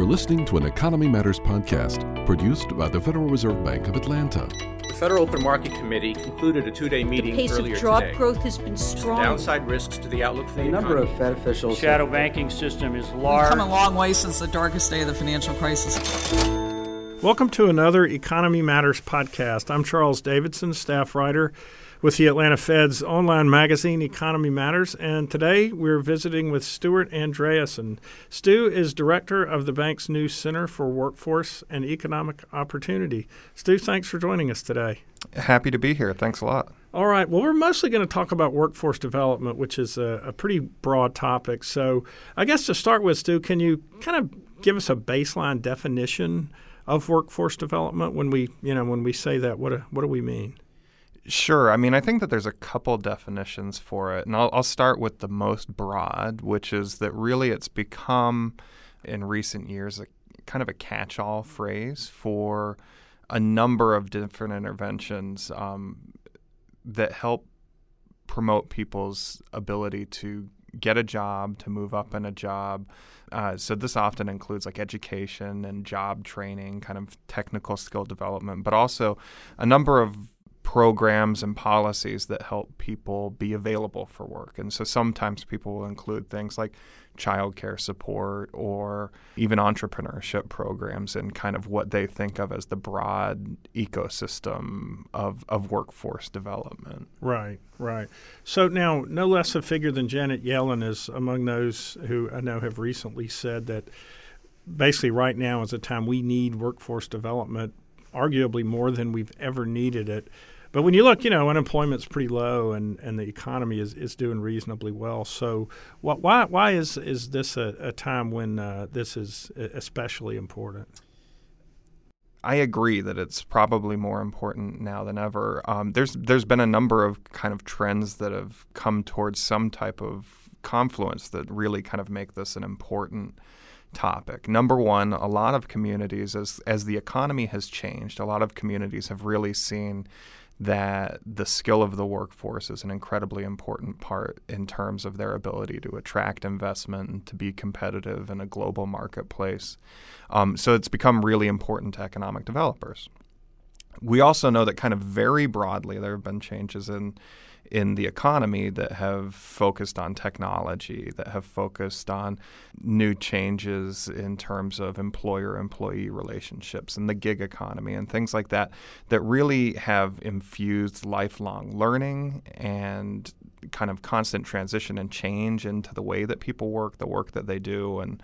You're listening to an Economy Matters podcast produced by the Federal Reserve Bank of Atlanta. The Federal Open Market Committee concluded a two-day meeting the pace earlier of job today. growth has been strong. Downside risks to the outlook for the A number economy. of Fed officials. shadow banking system is large. We've large. come a long way since the darkest day of the financial crisis. Welcome to another Economy Matters podcast. I'm Charles Davidson, staff writer with the Atlanta Fed's online magazine, Economy Matters, and today we're visiting with Stuart Andreason. Stu is director of the bank's new Center for Workforce and Economic Opportunity. Stu, thanks for joining us today. Happy to be here. Thanks a lot. All right. Well, we're mostly going to talk about workforce development, which is a, a pretty broad topic. So, I guess to start with, Stu, can you kind of give us a baseline definition of workforce development when we, you know, when we say that? What do, what do we mean? Sure. I mean, I think that there's a couple definitions for it. And I'll, I'll start with the most broad, which is that really it's become in recent years a kind of a catch all phrase for a number of different interventions um, that help promote people's ability to get a job, to move up in a job. Uh, so this often includes like education and job training, kind of technical skill development, but also a number of programs and policies that help people be available for work. And so sometimes people will include things like childcare support or even entrepreneurship programs and kind of what they think of as the broad ecosystem of, of workforce development. Right, right. So now, no less a figure than Janet Yellen is among those who I know have recently said that basically right now is a time we need workforce development, arguably more than we've ever needed it. But when you look, you know, unemployment's pretty low and, and the economy is, is doing reasonably well. So wh- why why is is this a, a time when uh, this is especially important? I agree that it's probably more important now than ever. Um, there's there's been a number of kind of trends that have come towards some type of confluence that really kind of make this an important topic. Number one, a lot of communities, as as the economy has changed, a lot of communities have really seen that the skill of the workforce is an incredibly important part in terms of their ability to attract investment and to be competitive in a global marketplace. Um, so it's become really important to economic developers. We also know that kind of very broadly there have been changes in in the economy that have focused on technology, that have focused on new changes in terms of employer employee relationships and the gig economy and things like that, that really have infused lifelong learning and kind of constant transition and change into the way that people work, the work that they do, and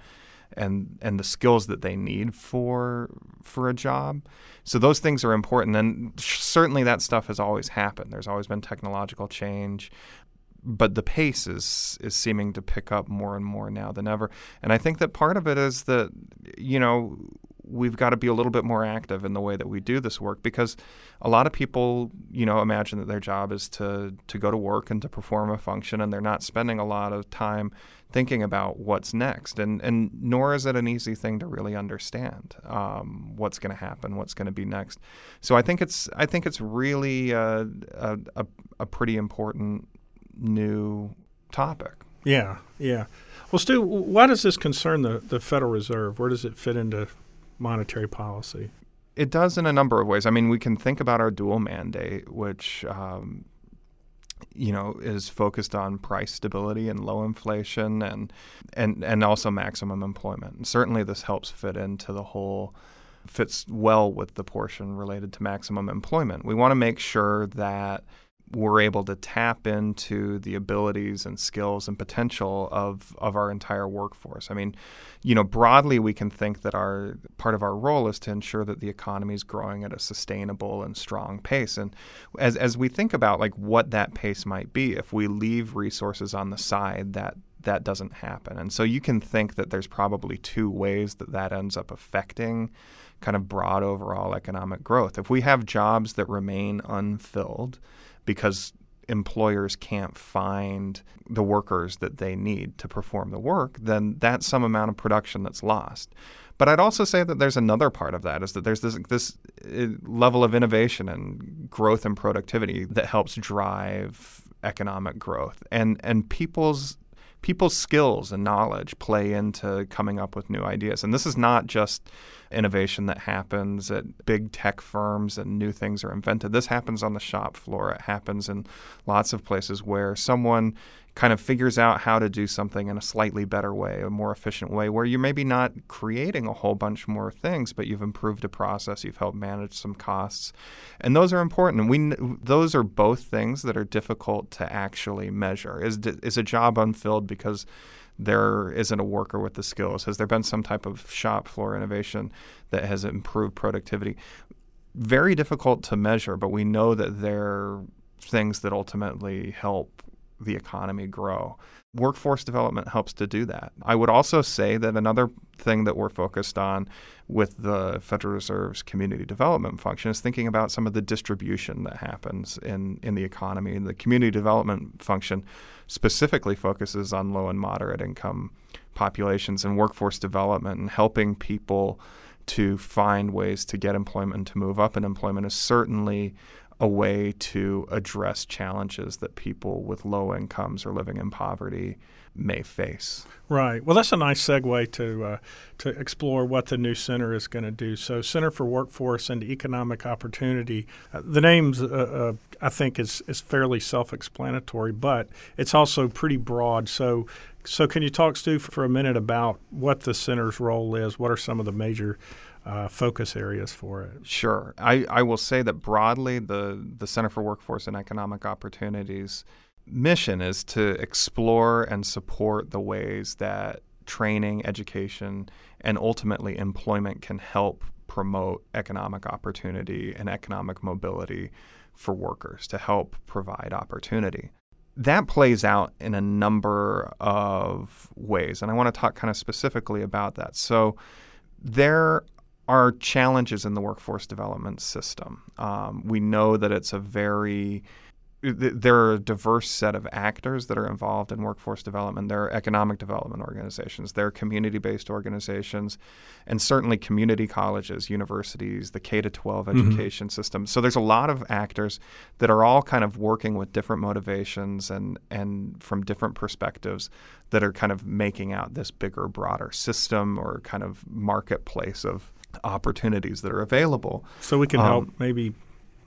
and and the skills that they need for for a job. So those things are important, and certainly that stuff has always happened. There's always been technological change, but the pace is is seeming to pick up more and more now than ever. And I think that part of it is that you know we've got to be a little bit more active in the way that we do this work because a lot of people, you know, imagine that their job is to to go to work and to perform a function and they're not spending a lot of time thinking about what's next. And and nor is it an easy thing to really understand um, what's going to happen, what's going to be next. So I think it's I think it's really a, a, a pretty important new topic. Yeah, yeah. Well, Stu, why does this concern the, the Federal Reserve? Where does it fit into monetary policy? It does in a number of ways. I mean, we can think about our dual mandate, which um, you know is focused on price stability and low inflation, and and and also maximum employment. And certainly, this helps fit into the whole fits well with the portion related to maximum employment. We want to make sure that we're able to tap into the abilities and skills and potential of, of our entire workforce. I mean, you know, broadly we can think that our part of our role is to ensure that the economy is growing at a sustainable and strong pace. And as as we think about like what that pace might be, if we leave resources on the side, that that doesn't happen. And so you can think that there's probably two ways that that ends up affecting kind of broad overall economic growth. If we have jobs that remain unfilled, because employers can't find the workers that they need to perform the work, then that's some amount of production that's lost. But I'd also say that there's another part of that is that there's this this uh, level of innovation and growth and productivity that helps drive economic growth. And and people's people's skills and knowledge play into coming up with new ideas. And this is not just innovation that happens at big tech firms and new things are invented. This happens on the shop floor. It happens in lots of places where someone kind of figures out how to do something in a slightly better way, a more efficient way, where you're maybe not creating a whole bunch more things, but you've improved a process, you've helped manage some costs, and those are important. We those are both things that are difficult to actually measure. Is is a job unfilled because there isn't a worker with the skills? Has there been some type of shop floor innovation that has improved productivity? Very difficult to measure, but we know that there are things that ultimately help the economy grow. Workforce development helps to do that. I would also say that another thing that we're focused on with the Federal Reserve's community development function is thinking about some of the distribution that happens in, in the economy. And the community development function specifically focuses on low and moderate income populations and workforce development and helping people to find ways to get employment and to move up in employment is certainly a way to address challenges that people with low incomes or living in poverty may face. Right. Well, that's a nice segue to uh, to explore what the new center is going to do. So, Center for Workforce and Economic Opportunity. Uh, the names, uh, uh, I think, is is fairly self-explanatory, but it's also pretty broad. So, so can you talk, Stu, for a minute about what the center's role is? What are some of the major uh, focus areas for it? Sure. I, I will say that broadly, the, the Center for Workforce and Economic Opportunities mission is to explore and support the ways that training, education, and ultimately employment can help promote economic opportunity and economic mobility for workers to help provide opportunity. That plays out in a number of ways, and I want to talk kind of specifically about that. So, there are challenges in the workforce development system. Um, we know that it's a very there are a diverse set of actors that are involved in workforce development. There are economic development organizations, there are community based organizations, and certainly community colleges, universities, the K 12 mm-hmm. education system. So there's a lot of actors that are all kind of working with different motivations and, and from different perspectives that are kind of making out this bigger, broader system or kind of marketplace of opportunities that are available. So we can um, help maybe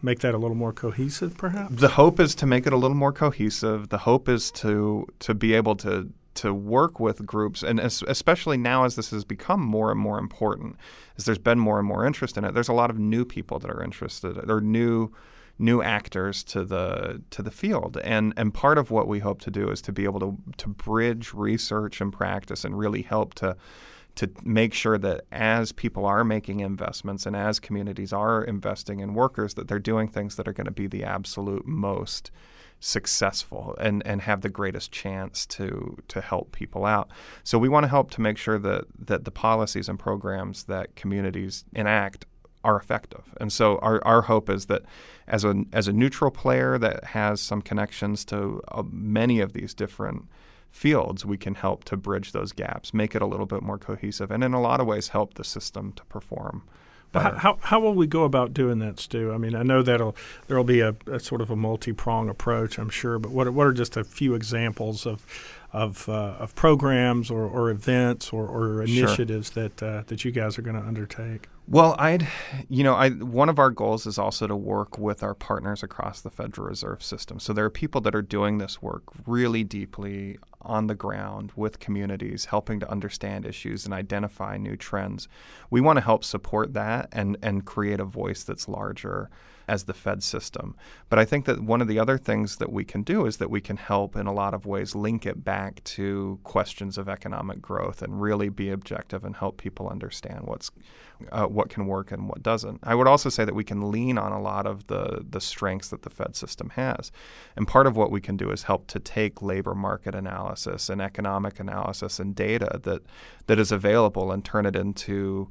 make that a little more cohesive, perhaps. The hope is to make it a little more cohesive. The hope is to to be able to to work with groups, and especially now as this has become more and more important, as there's been more and more interest in it. There's a lot of new people that are interested. There are new new actors to the to the field and and part of what we hope to do is to be able to to bridge research and practice and really help to to make sure that as people are making investments and as communities are investing in workers, that they're doing things that are going to be the absolute most successful and, and have the greatest chance to to help people out. So we want to help to make sure that that the policies and programs that communities enact are effective. And so our, our hope is that as a as a neutral player that has some connections to uh, many of these different fields, we can help to bridge those gaps, make it a little bit more cohesive, and in a lot of ways help the system to perform. How, how, how will we go about doing that, Stu? I mean, I know that'll there'll be a, a sort of a multi prong approach, I'm sure. But what what are just a few examples of of, uh, of programs or, or events or, or initiatives sure. that uh, that you guys are going to undertake? Well, I'd, you know, I one of our goals is also to work with our partners across the Federal Reserve System. So there are people that are doing this work really deeply on the ground with communities, helping to understand issues and identify new trends. We want to help support that and and create a voice that's larger as the Fed system. But I think that one of the other things that we can do is that we can help in a lot of ways link it back to questions of economic growth and really be objective and help people understand what's uh, what can work and what doesn't. I would also say that we can lean on a lot of the the strengths that the Fed system has, and part of what we can do is help to take labor market analysis and economic analysis and data that that is available and turn it into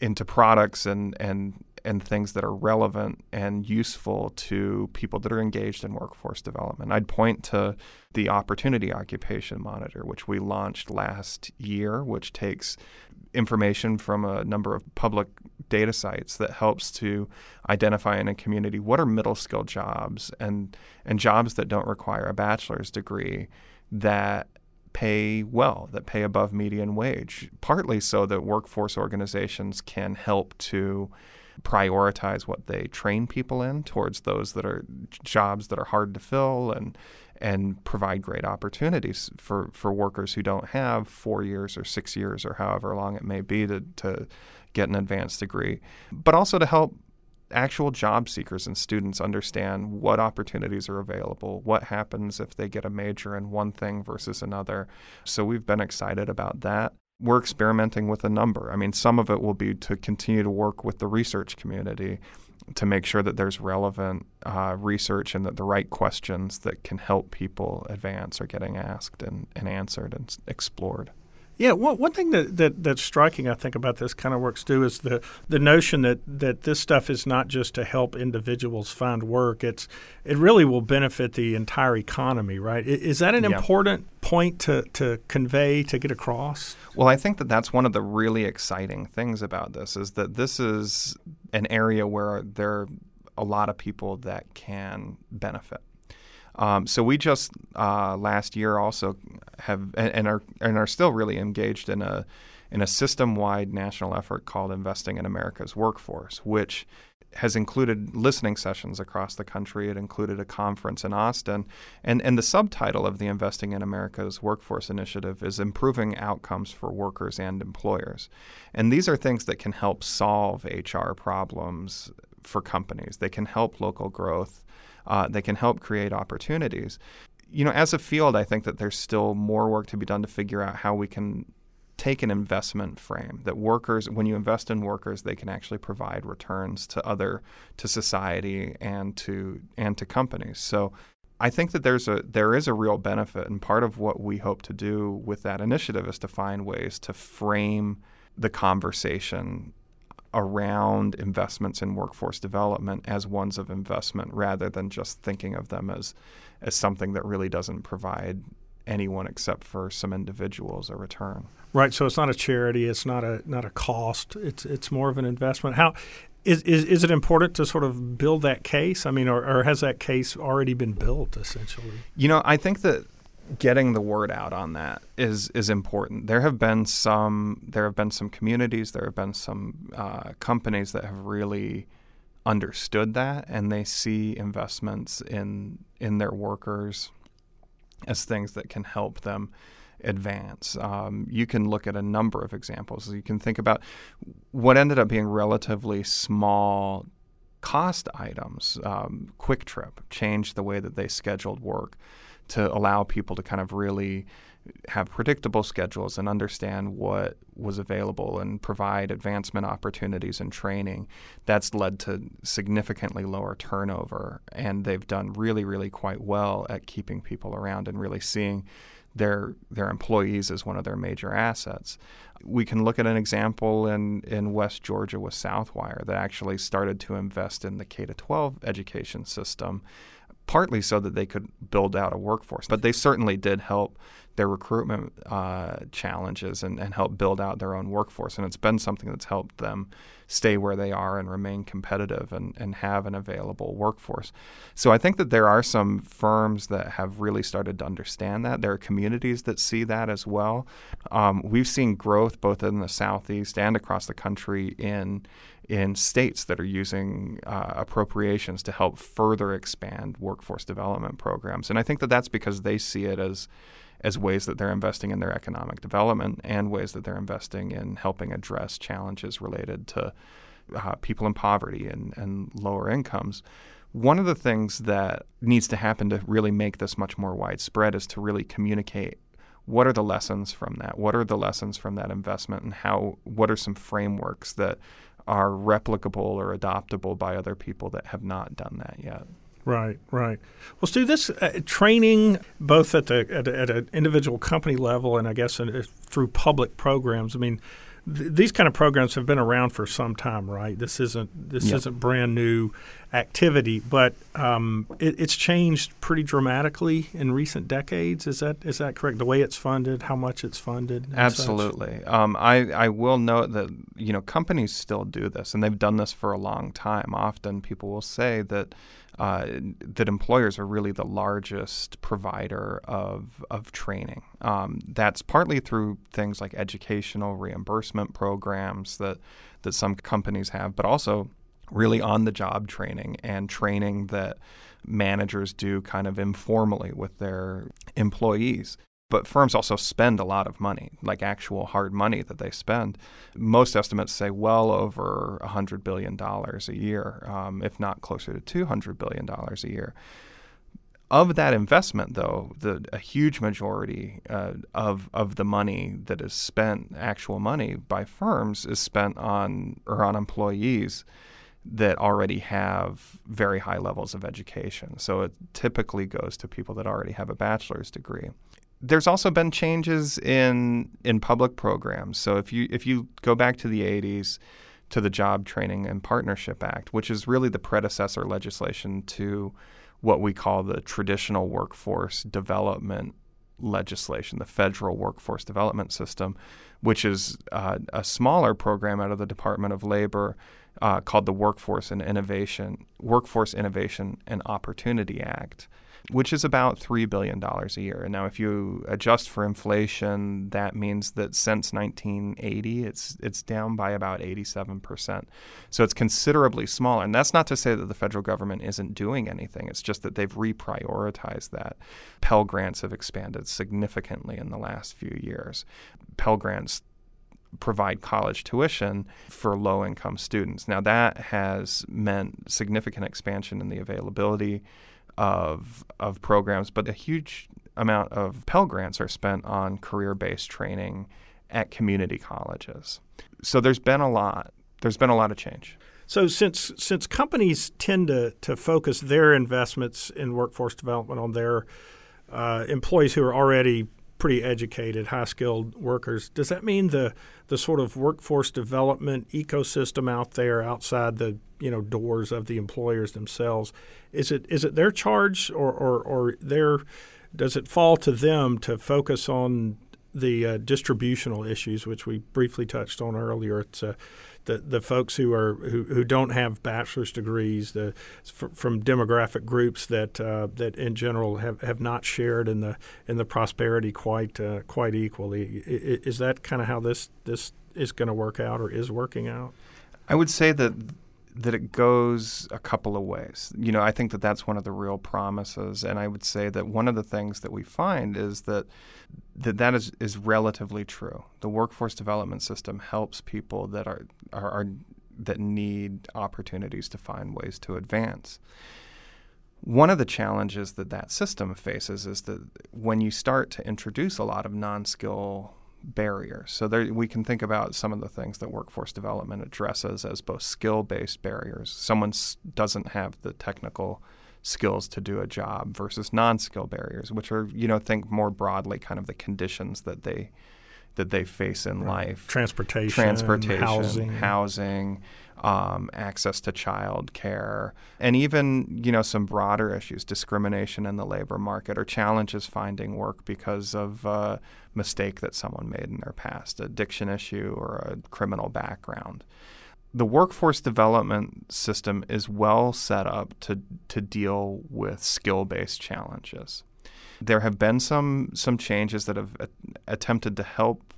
into products and and and things that are relevant and useful to people that are engaged in workforce development. I'd point to the Opportunity Occupation Monitor, which we launched last year, which takes information from a number of public data sites that helps to identify in a community what are middle skill jobs and and jobs that don't require a bachelor's degree that pay well, that pay above median wage, partly so that workforce organizations can help to prioritize what they train people in towards those that are jobs that are hard to fill and and provide great opportunities for, for workers who don't have four years or six years or however long it may be to, to get an advanced degree, but also to help actual job seekers and students understand what opportunities are available, what happens if they get a major in one thing versus another. So we've been excited about that. We're experimenting with a number. I mean, some of it will be to continue to work with the research community to make sure that there's relevant uh, research and that the right questions that can help people advance are getting asked and, and answered and explored. Yeah, one, one thing that, that that's striking, I think, about this kind of works too is the the notion that, that this stuff is not just to help individuals find work. It's it really will benefit the entire economy, right? Is that an yeah. important point to, to convey to get across? Well, I think that that's one of the really exciting things about this is that this is an area where there are a lot of people that can benefit. Um, so we just uh, last year also have and, and, are and are still really engaged in a in a system wide national effort called Investing in America's Workforce, which has included listening sessions across the country. It included a conference in Austin. And, and the subtitle of the Investing in America's Workforce Initiative is Improving Outcomes for Workers and Employers. And these are things that can help solve HR problems for companies, they can help local growth uh, that can help create opportunities. You know, as a field, I think that there's still more work to be done to figure out how we can take an investment frame that workers when you invest in workers they can actually provide returns to other to society and to and to companies so I think that there's a there is a real benefit and part of what we hope to do with that initiative is to find ways to frame the conversation around investments in workforce development as ones of investment rather than just thinking of them as as something that really doesn't provide anyone except for some individuals a return. Right. So it's not a charity. It's not a not a cost. It's it's more of an investment. How is is, is it important to sort of build that case? I mean, or, or has that case already been built essentially? You know, I think that getting the word out on that is is important. There have been some there have been some communities, there have been some uh, companies that have really understood that, and they see investments in in their workers as things that can help them advance. Um, you can look at a number of examples. You can think about what ended up being relatively small cost items. Um, QuikTrip changed the way that they scheduled work to allow people to kind of really have predictable schedules and understand what was available and provide advancement opportunities and training. That's led to significantly lower turnover, and they've done really, really quite well at keeping people around and really seeing their their employees as one of their major assets. We can look at an example in, in West Georgia with Southwire that actually started to invest in the K to 12 education system partly so that they could build out a workforce. But they certainly did help their recruitment uh, challenges and, and help build out their own workforce. And it's been something that's helped them stay where they are and remain competitive and, and have an available workforce. So I think that there are some firms that have really started to understand that. There are communities that see that as well. Um, we've seen growth both in the Southeast and across the country in in states that are using uh, appropriations to help further expand workforce development programs. And I think that that's because they see it as as ways that they're investing in their economic development and ways that they're investing in helping address challenges related to uh, people in poverty and, and lower incomes. One of the things that needs to happen to really make this much more widespread is to really communicate what are the lessons from that? What are the lessons from that investment, and how? What are some frameworks that are replicable or adoptable by other people that have not done that yet. Right, right. Well, Stu, this uh, training, both at the at, at, an individual company level and I guess uh, through public programs. I mean, th- these kind of programs have been around for some time, right? This isn't this yep. isn't brand new. activity, but um, it, it's changed pretty dramatically in recent decades. Is that is that correct? The way it's funded, how much it's funded? Absolutely. Um, I I will note that you know companies still do this, and they've done this for a long time. Often people will say that. Uh, that employers are really the largest provider of of training. Um, that's partly through things like educational reimbursement programs that that some companies have, but also really on the job training and training that managers do kind of informally with their employees. But firms also spend a lot of money, like actual hard money that they spend. Most estimates say well over $100 billion a year, um, if not closer to $200 billion a year. Of that investment, though, the, a huge majority uh, of, of the money that is spent, actual money by firms, is spent on or on employees that already have very high levels of education. So it typically goes to people that already have a bachelor's degree. There's also been changes in in public programs. So if you if you go back to the 80s to the Job Training and Partnership Act, which is really the predecessor legislation to what we call the traditional workforce development legislation, the federal workforce development system, which is uh, a smaller program out of the Department of Labor uh, called the Workforce and Innovation Workforce Innovation and Opportunity Act, which is about three billion dollars a year. And now, if you adjust for inflation, that means that since 1980, it's it's down by about 87 percent. So it's considerably smaller. And that's not to say that the federal government isn't doing anything. It's just that they've reprioritized that. Pell grants have expanded significantly in the last few years. Pell grants provide college tuition for low income students. Now, that has meant significant expansion in the availability of, of programs, but a huge amount of Pell Grants are spent on career based training at community colleges. So there's been a lot. There's been a lot of change. So since since companies tend to, to focus their investments in workforce development on their uh, employees who are already pretty educated, high skilled workers. Does that mean the the sort of workforce development ecosystem out there outside the you know doors of the employers themselves is it is it their charge or or, or their does it fall to them to focus on the uh, distributional issues, which we briefly touched on earlier? It's uh, the the folks who are who, who don't have bachelor's degrees, the from demographic groups that uh, that in general have, have not shared in the in the prosperity quite uh, quite equally. Is that kind of how this this is going to work out or is working out? I would say that that it goes a couple of ways. You know, I think that that's one of the real promises, and I would say that one of the things that we find is that that that is is relatively true. The workforce development system helps people that are are, are that need opportunities to find ways to advance. One of the challenges that that system faces is that when you start to introduce a lot of non-skill barriers. So there, we can think about some of the things that workforce development addresses as both skill-based barriers. Someone doesn't have the technical skills to do a job versus non-skill barriers, which are you know think more broadly kind of the conditions that they that they face in right. life. Transportation, transportation, housing, housing um, access to child care, and even you know some broader issues, discrimination in the labor market or challenges finding work because of a mistake that someone made in their past, addiction issue or a criminal background. The workforce development system is well set up to, to deal with skill based challenges. There have been some some changes that have a- attempted to help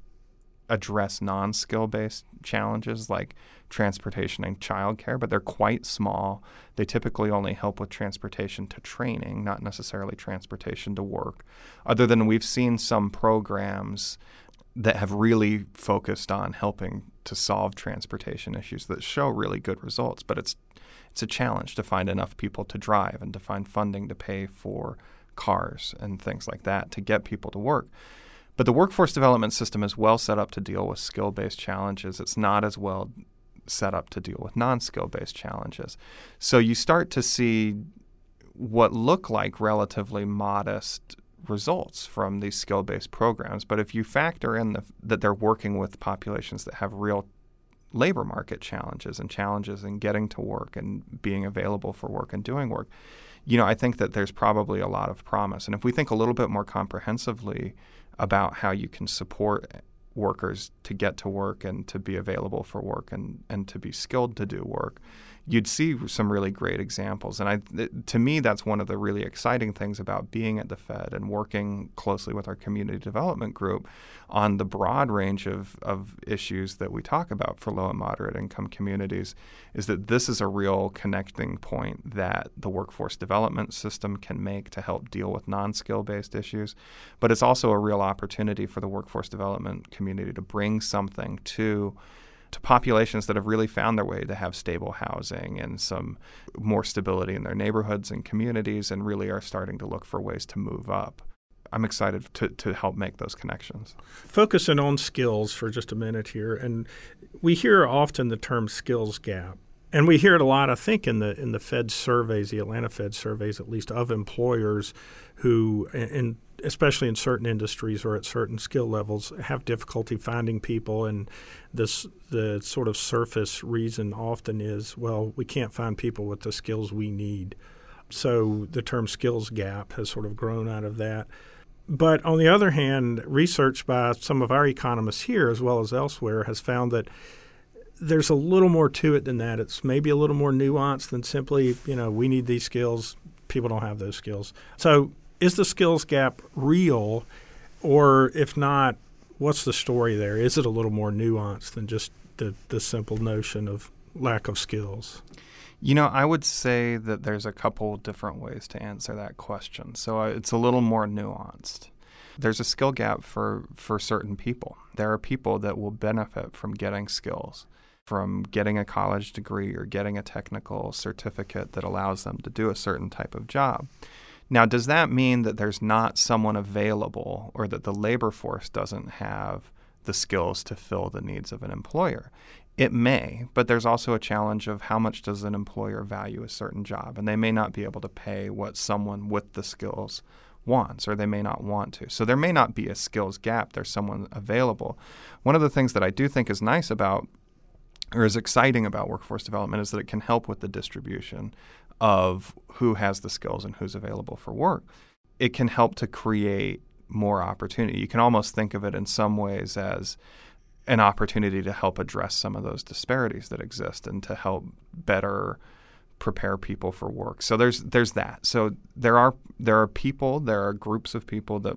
address non-skill based challenges like transportation and childcare, but they're quite small. They typically only help with transportation to training, not necessarily transportation to work. Other than we've seen some programs that have really focused on helping to solve transportation issues that show really good results, but it's it's a challenge to find enough people to drive and to find funding to pay for cars and things like that to get people to work. But the workforce development system is well set up to deal with skill based challenges. It's not as well set up to deal with non skill based challenges. So you start to see what look like relatively modest results from these skill based programs. But if you factor in the, that they're working with populations that have real labor market challenges and challenges in getting to work and being available for work and doing work, you know, I think that there's probably a lot of promise. And if we think a little bit more comprehensively about how you can support workers to get to work and to be available for work and, and to be skilled to do work, you'd see some really great examples. And I, to me, that's one of the really exciting things about being at the Fed and working closely with our community development group on the broad range of, of issues that we talk about for low and moderate income communities is that this is a real connecting point that the workforce development system can make to help deal with non skill based issues. But it's also a real opportunity for the workforce development community to bring something to to populations that have really found their way to have stable housing and some more stability in their neighborhoods and communities and really are starting to look for ways to move up. I'm excited to, to help make those connections. Focusing on skills for just a minute here, and we hear often the term skills gap. And we hear it a lot, I think, in the in the Fed surveys, the Atlanta Fed surveys, at least, of employers who, in especially in certain industries or at certain skill levels, have difficulty finding people. And this the sort of surface reason often is, well, we can't find people with the skills we need. So the term skills gap has sort of grown out of that. But on the other hand, research by some of our economists here, as well as elsewhere, has found that there's a little more to it than that. It's maybe a little more nuanced than simply, you know, we need these skills. People don't have those skills. So is the skills gap real, or if not, what's the story there? Is it a little more nuanced than just the, the simple notion of lack of skills? You know, I would say that there's a couple different ways to answer that question. So uh, it's a little more nuanced. There's a skill gap for, for certain people. There are people that will benefit from getting skills, from getting a college degree or getting a technical certificate that allows them to do a certain type of job. Now, does that mean that there's not someone available or that the labor force doesn't have the skills to fill the needs of an employer? It may, but there's also a challenge of how much does an employer value a certain job, and they may not be able to pay what someone with the skills wants, or they may not want to. So there may not be a skills gap. There's someone available. One of the things that I do think is nice about or is exciting about workforce development is that it can help with the distribution of who has the skills and who's available for work. It can help to create more opportunity. You can almost think of it in some ways as an opportunity to help address some of those disparities that exist and to help better prepare people for work. So there's there's that. So there are there are people, there are groups of people that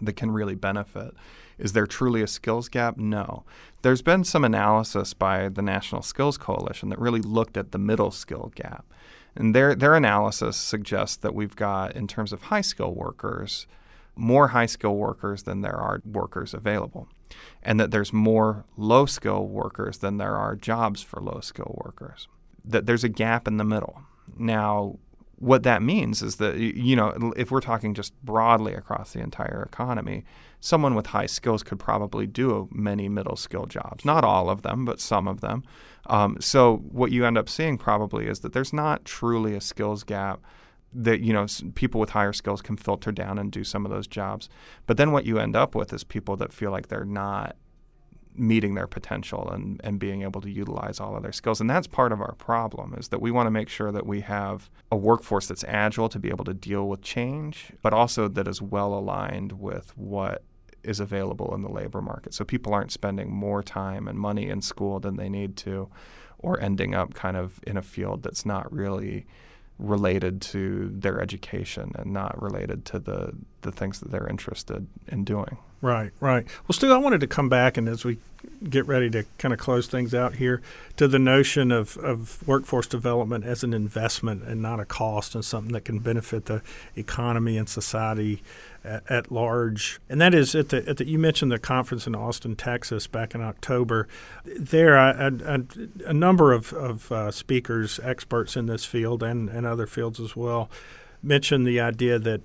that can really benefit. Is there truly a skills gap? No. There's been some analysis by the National Skills Coalition that really looked at the middle skill gap. And their, their analysis suggests that we've got, in terms of high skill workers, more high skill workers than there are workers available, and that there's more low skill workers than there are jobs for low skill workers. That there's a gap in the middle. Now, what that means is that you know if we're talking just broadly across the entire economy someone with high skills could probably do many middle skill jobs. Not all of them but some of them. Um, so what you end up seeing probably is that there's not truly a skills gap that you know people with higher skills can filter down and do some of those jobs. But then what you end up with is people that feel like they're not meeting their potential and, and being able to utilize all of their skills. And that's part of our problem is that we want to make sure that we have a workforce that's agile to be able to deal with change, but also that is well aligned with what is available in the labor market. So people aren't spending more time and money in school than they need to or ending up kind of in a field that's not really related to their education and not related to the, the things that they're interested in doing. Right, right. Well, Stu, I wanted to come back and as we get ready to kind of close things out here to the notion of, of workforce development as an investment and not a cost and something that can benefit the economy and society at, at large. And that is at the, at the, you mentioned the conference in Austin, Texas back in October. There, I, I, a number of, of uh, speakers, experts in this field and, and other fields as well, mentioned the idea that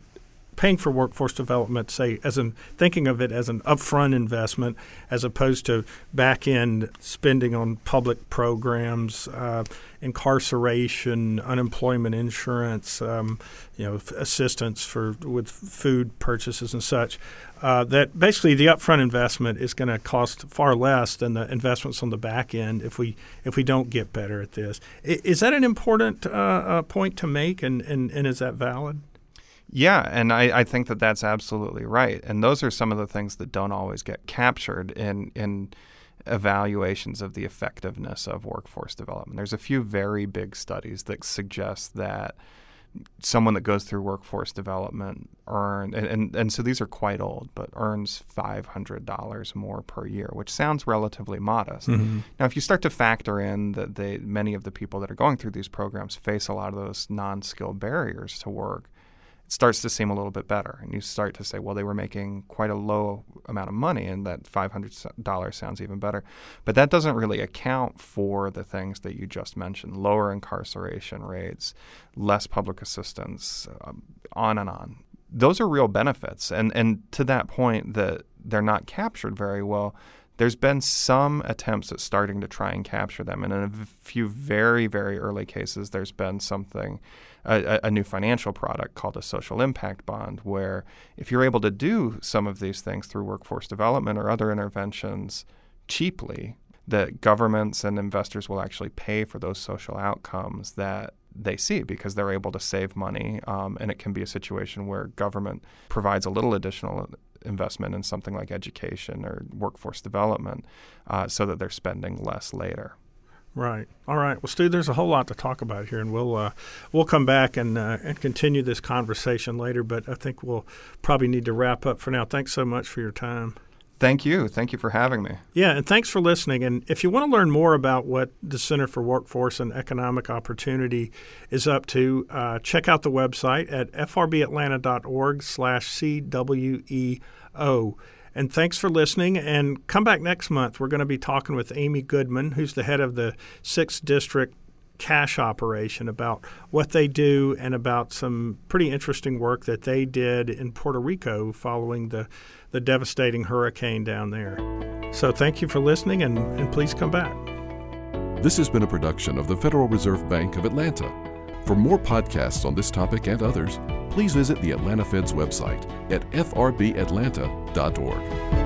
paying for workforce development, say, as in thinking of it as an upfront investment as opposed to back end spending on public programs, uh, incarceration, unemployment insurance, um, you know, assistance for with food purchases and such. Uh, that basically the upfront investment is going to cost far less than the investments on the back end if we if we don't get better at this. I, is that an important uh, uh, point to make, and, and, and is that valid? Yeah, and I, I think that that's absolutely right. And those are some of the things that don't always get captured in in evaluations of the effectiveness of workforce development. There's a few very big studies that suggest that someone that goes through workforce development earn and, and, and so these are quite old but earns $500 more per year which sounds relatively modest mm-hmm. now if you start to factor in that they many of the people that are going through these programs face a lot of those non-skilled barriers to work starts to seem a little bit better. And you start to say, well, they were making quite a low amount of money, and that $500 sounds even better. But that doesn't really account for the things that you just mentioned lower incarceration rates, less public assistance, um, on and on. Those are real benefits. And, and to that point, that they're not captured very well there's been some attempts at starting to try and capture them. And in a few very, very early cases, there's been something, a, a, new financial product called a social impact bond, where if you're able to do some of these things through workforce development or other interventions cheaply, that governments and investors will actually pay for those social outcomes that they see because they're able to save money. Um, and it can be a situation where government provides a little additional investment in something like education or workforce development uh, so that they're spending less later. Right. All right. Well, Stu, there's a whole lot to talk about here, and we'll uh, we'll come back and uh, and continue this conversation later. But I think we'll probably need to wrap up for now. Thanks so much for your time. Thank you. Thank you for having me. Yeah, and thanks for listening. And if you want to learn more about what the Center for Workforce and Economic Opportunity is up to, uh, check out the website at frbatlanta.org slash CWEO. And thanks for listening. And come back next month. We're going to be talking with Amy Goodman, who's the head of the 6th District cash operation about what they do and about some pretty interesting work that they did in Puerto Rico following the the devastating hurricane down there. So thank you for listening and, and please come back. This has been a production of the Federal Reserve Bank of Atlanta. For more podcasts on this topic and others, please visit the Atlanta Fed's website at frbatlanta.org.